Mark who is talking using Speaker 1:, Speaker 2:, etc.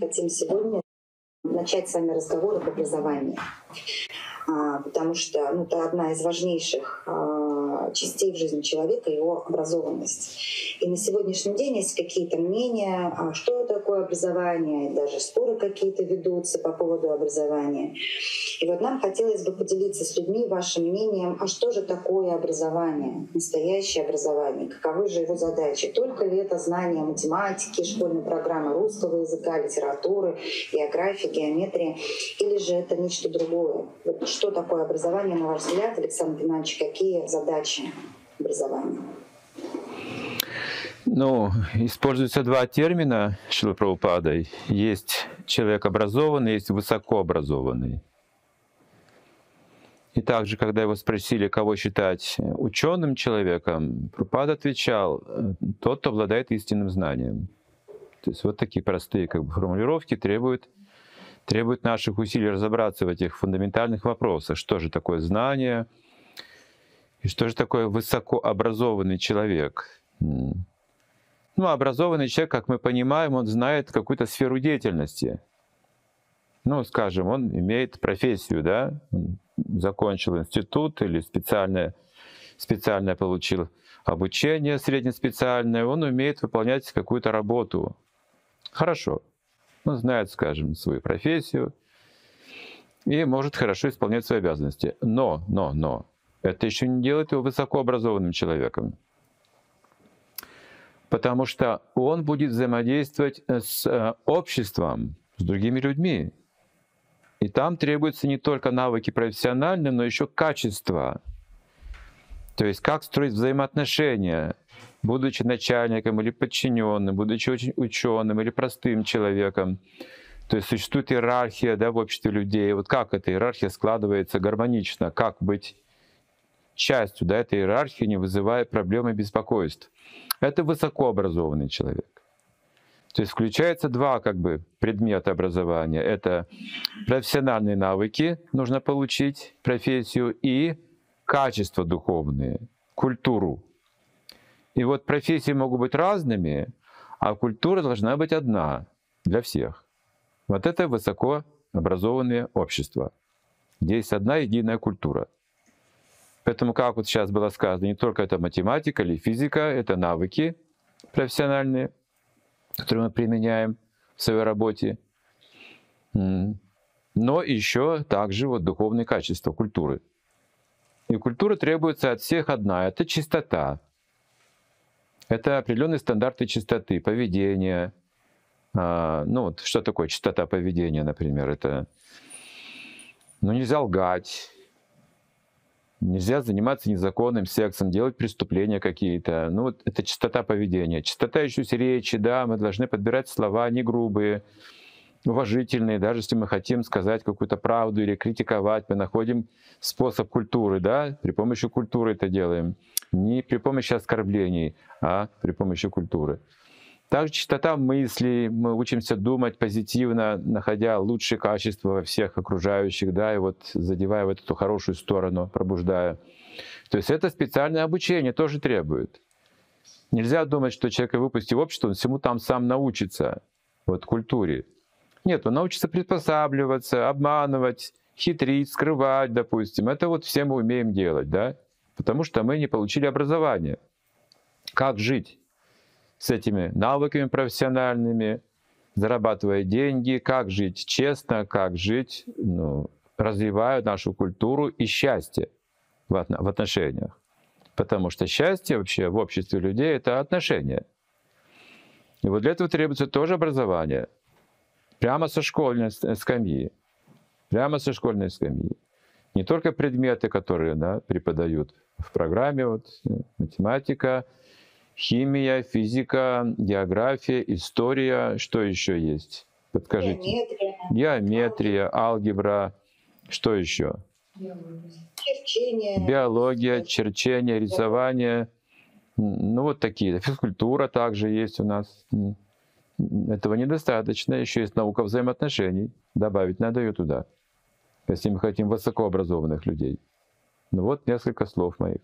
Speaker 1: хотим сегодня начать с вами разговор об образовании, а, потому что ну, это одна из важнейших а, частей в жизни человека, его образованность. И на сегодняшний день есть какие-то мнения, а, что такое образование, и даже споры какие-то ведутся по поводу образования. И вот нам хотелось бы поделиться с людьми вашим мнением, а что же такое образование, настоящее образование, каковы же его задачи, только ли это знание математики, школьной программы русского языка, литературы, географии, геометрии, или же это нечто другое. Вот что такое образование, на ваш взгляд, Александр Геннадьевич, какие задачи образования?
Speaker 2: Ну, используются два термина Шилапрабхупадой. Есть человек образованный, есть высокообразованный. И также, когда его спросили, кого считать ученым человеком, Прупад отвечал, тот, кто обладает истинным знанием. То есть вот такие простые как бы, формулировки требуют, требуют наших усилий разобраться в этих фундаментальных вопросах. Что же такое знание? И что же такое высокообразованный человек? Ну, образованный человек, как мы понимаем, он знает какую-то сферу деятельности. Ну, скажем, он имеет профессию, да, он закончил институт или специальное, специальное получил обучение среднеспециальное, он умеет выполнять какую-то работу. Хорошо. Он знает, скажем, свою профессию и может хорошо исполнять свои обязанности. Но, но, но, это еще не делает его высокообразованным человеком потому что он будет взаимодействовать с э, обществом, с другими людьми. И там требуются не только навыки профессиональные, но еще качество. То есть как строить взаимоотношения, будучи начальником или подчиненным, будучи очень ученым или простым человеком. То есть существует иерархия да, в обществе людей. Вот как эта иерархия складывается гармонично, как быть частью да, этой иерархии, не вызывая проблем и беспокойств. Это высокообразованный человек. То есть включается два как бы предмета образования. Это профессиональные навыки, нужно получить профессию, и качества духовные, культуру. И вот профессии могут быть разными, а культура должна быть одна для всех. Вот это высокообразованное общество, где есть одна единая культура — Поэтому, как вот сейчас было сказано, не только это математика или физика, это навыки профессиональные, которые мы применяем в своей работе, но еще также вот духовные качества культуры. И культура требуется от всех одна — это чистота. Это определенные стандарты чистоты, поведения. А, ну вот что такое чистота поведения, например? Это ну, нельзя лгать, Нельзя заниматься незаконным сексом, делать преступления какие-то. Ну, вот это чистота поведения. Чистота еще речи, да, мы должны подбирать слова не грубые, уважительные, даже если мы хотим сказать какую-то правду или критиковать, мы находим способ культуры, да, при помощи культуры это делаем. Не при помощи оскорблений, а при помощи культуры. Также чистота мыслей, мы учимся думать позитивно, находя лучшие качества во всех окружающих, да, и вот задевая вот эту хорошую сторону, пробуждая. То есть это специальное обучение тоже требует. Нельзя думать, что человек, выпустив общество, он всему там сам научится, вот культуре. Нет, он научится приспосабливаться, обманывать, хитрить, скрывать, допустим. Это вот все мы умеем делать, да? Потому что мы не получили образование. Как жить? С этими навыками профессиональными, зарабатывая деньги, как жить честно, как жить, ну, развивая нашу культуру и счастье в отношениях. Потому что счастье вообще в обществе людей — это отношения. И вот для этого требуется тоже образование. Прямо со школьной скамьи. Прямо со школьной скамьи. Не только предметы, которые да, преподают в программе, вот, математика, химия, физика, география, история, что еще есть? Подскажите. Геометрия. Геометрия, алгебра, что еще? Черчение. Биология, черчение, рисование. Ну вот такие. Физкультура также есть у нас. Этого недостаточно. Еще есть наука взаимоотношений. Добавить надо ее туда. Если мы хотим высокообразованных людей. Ну вот несколько слов моих.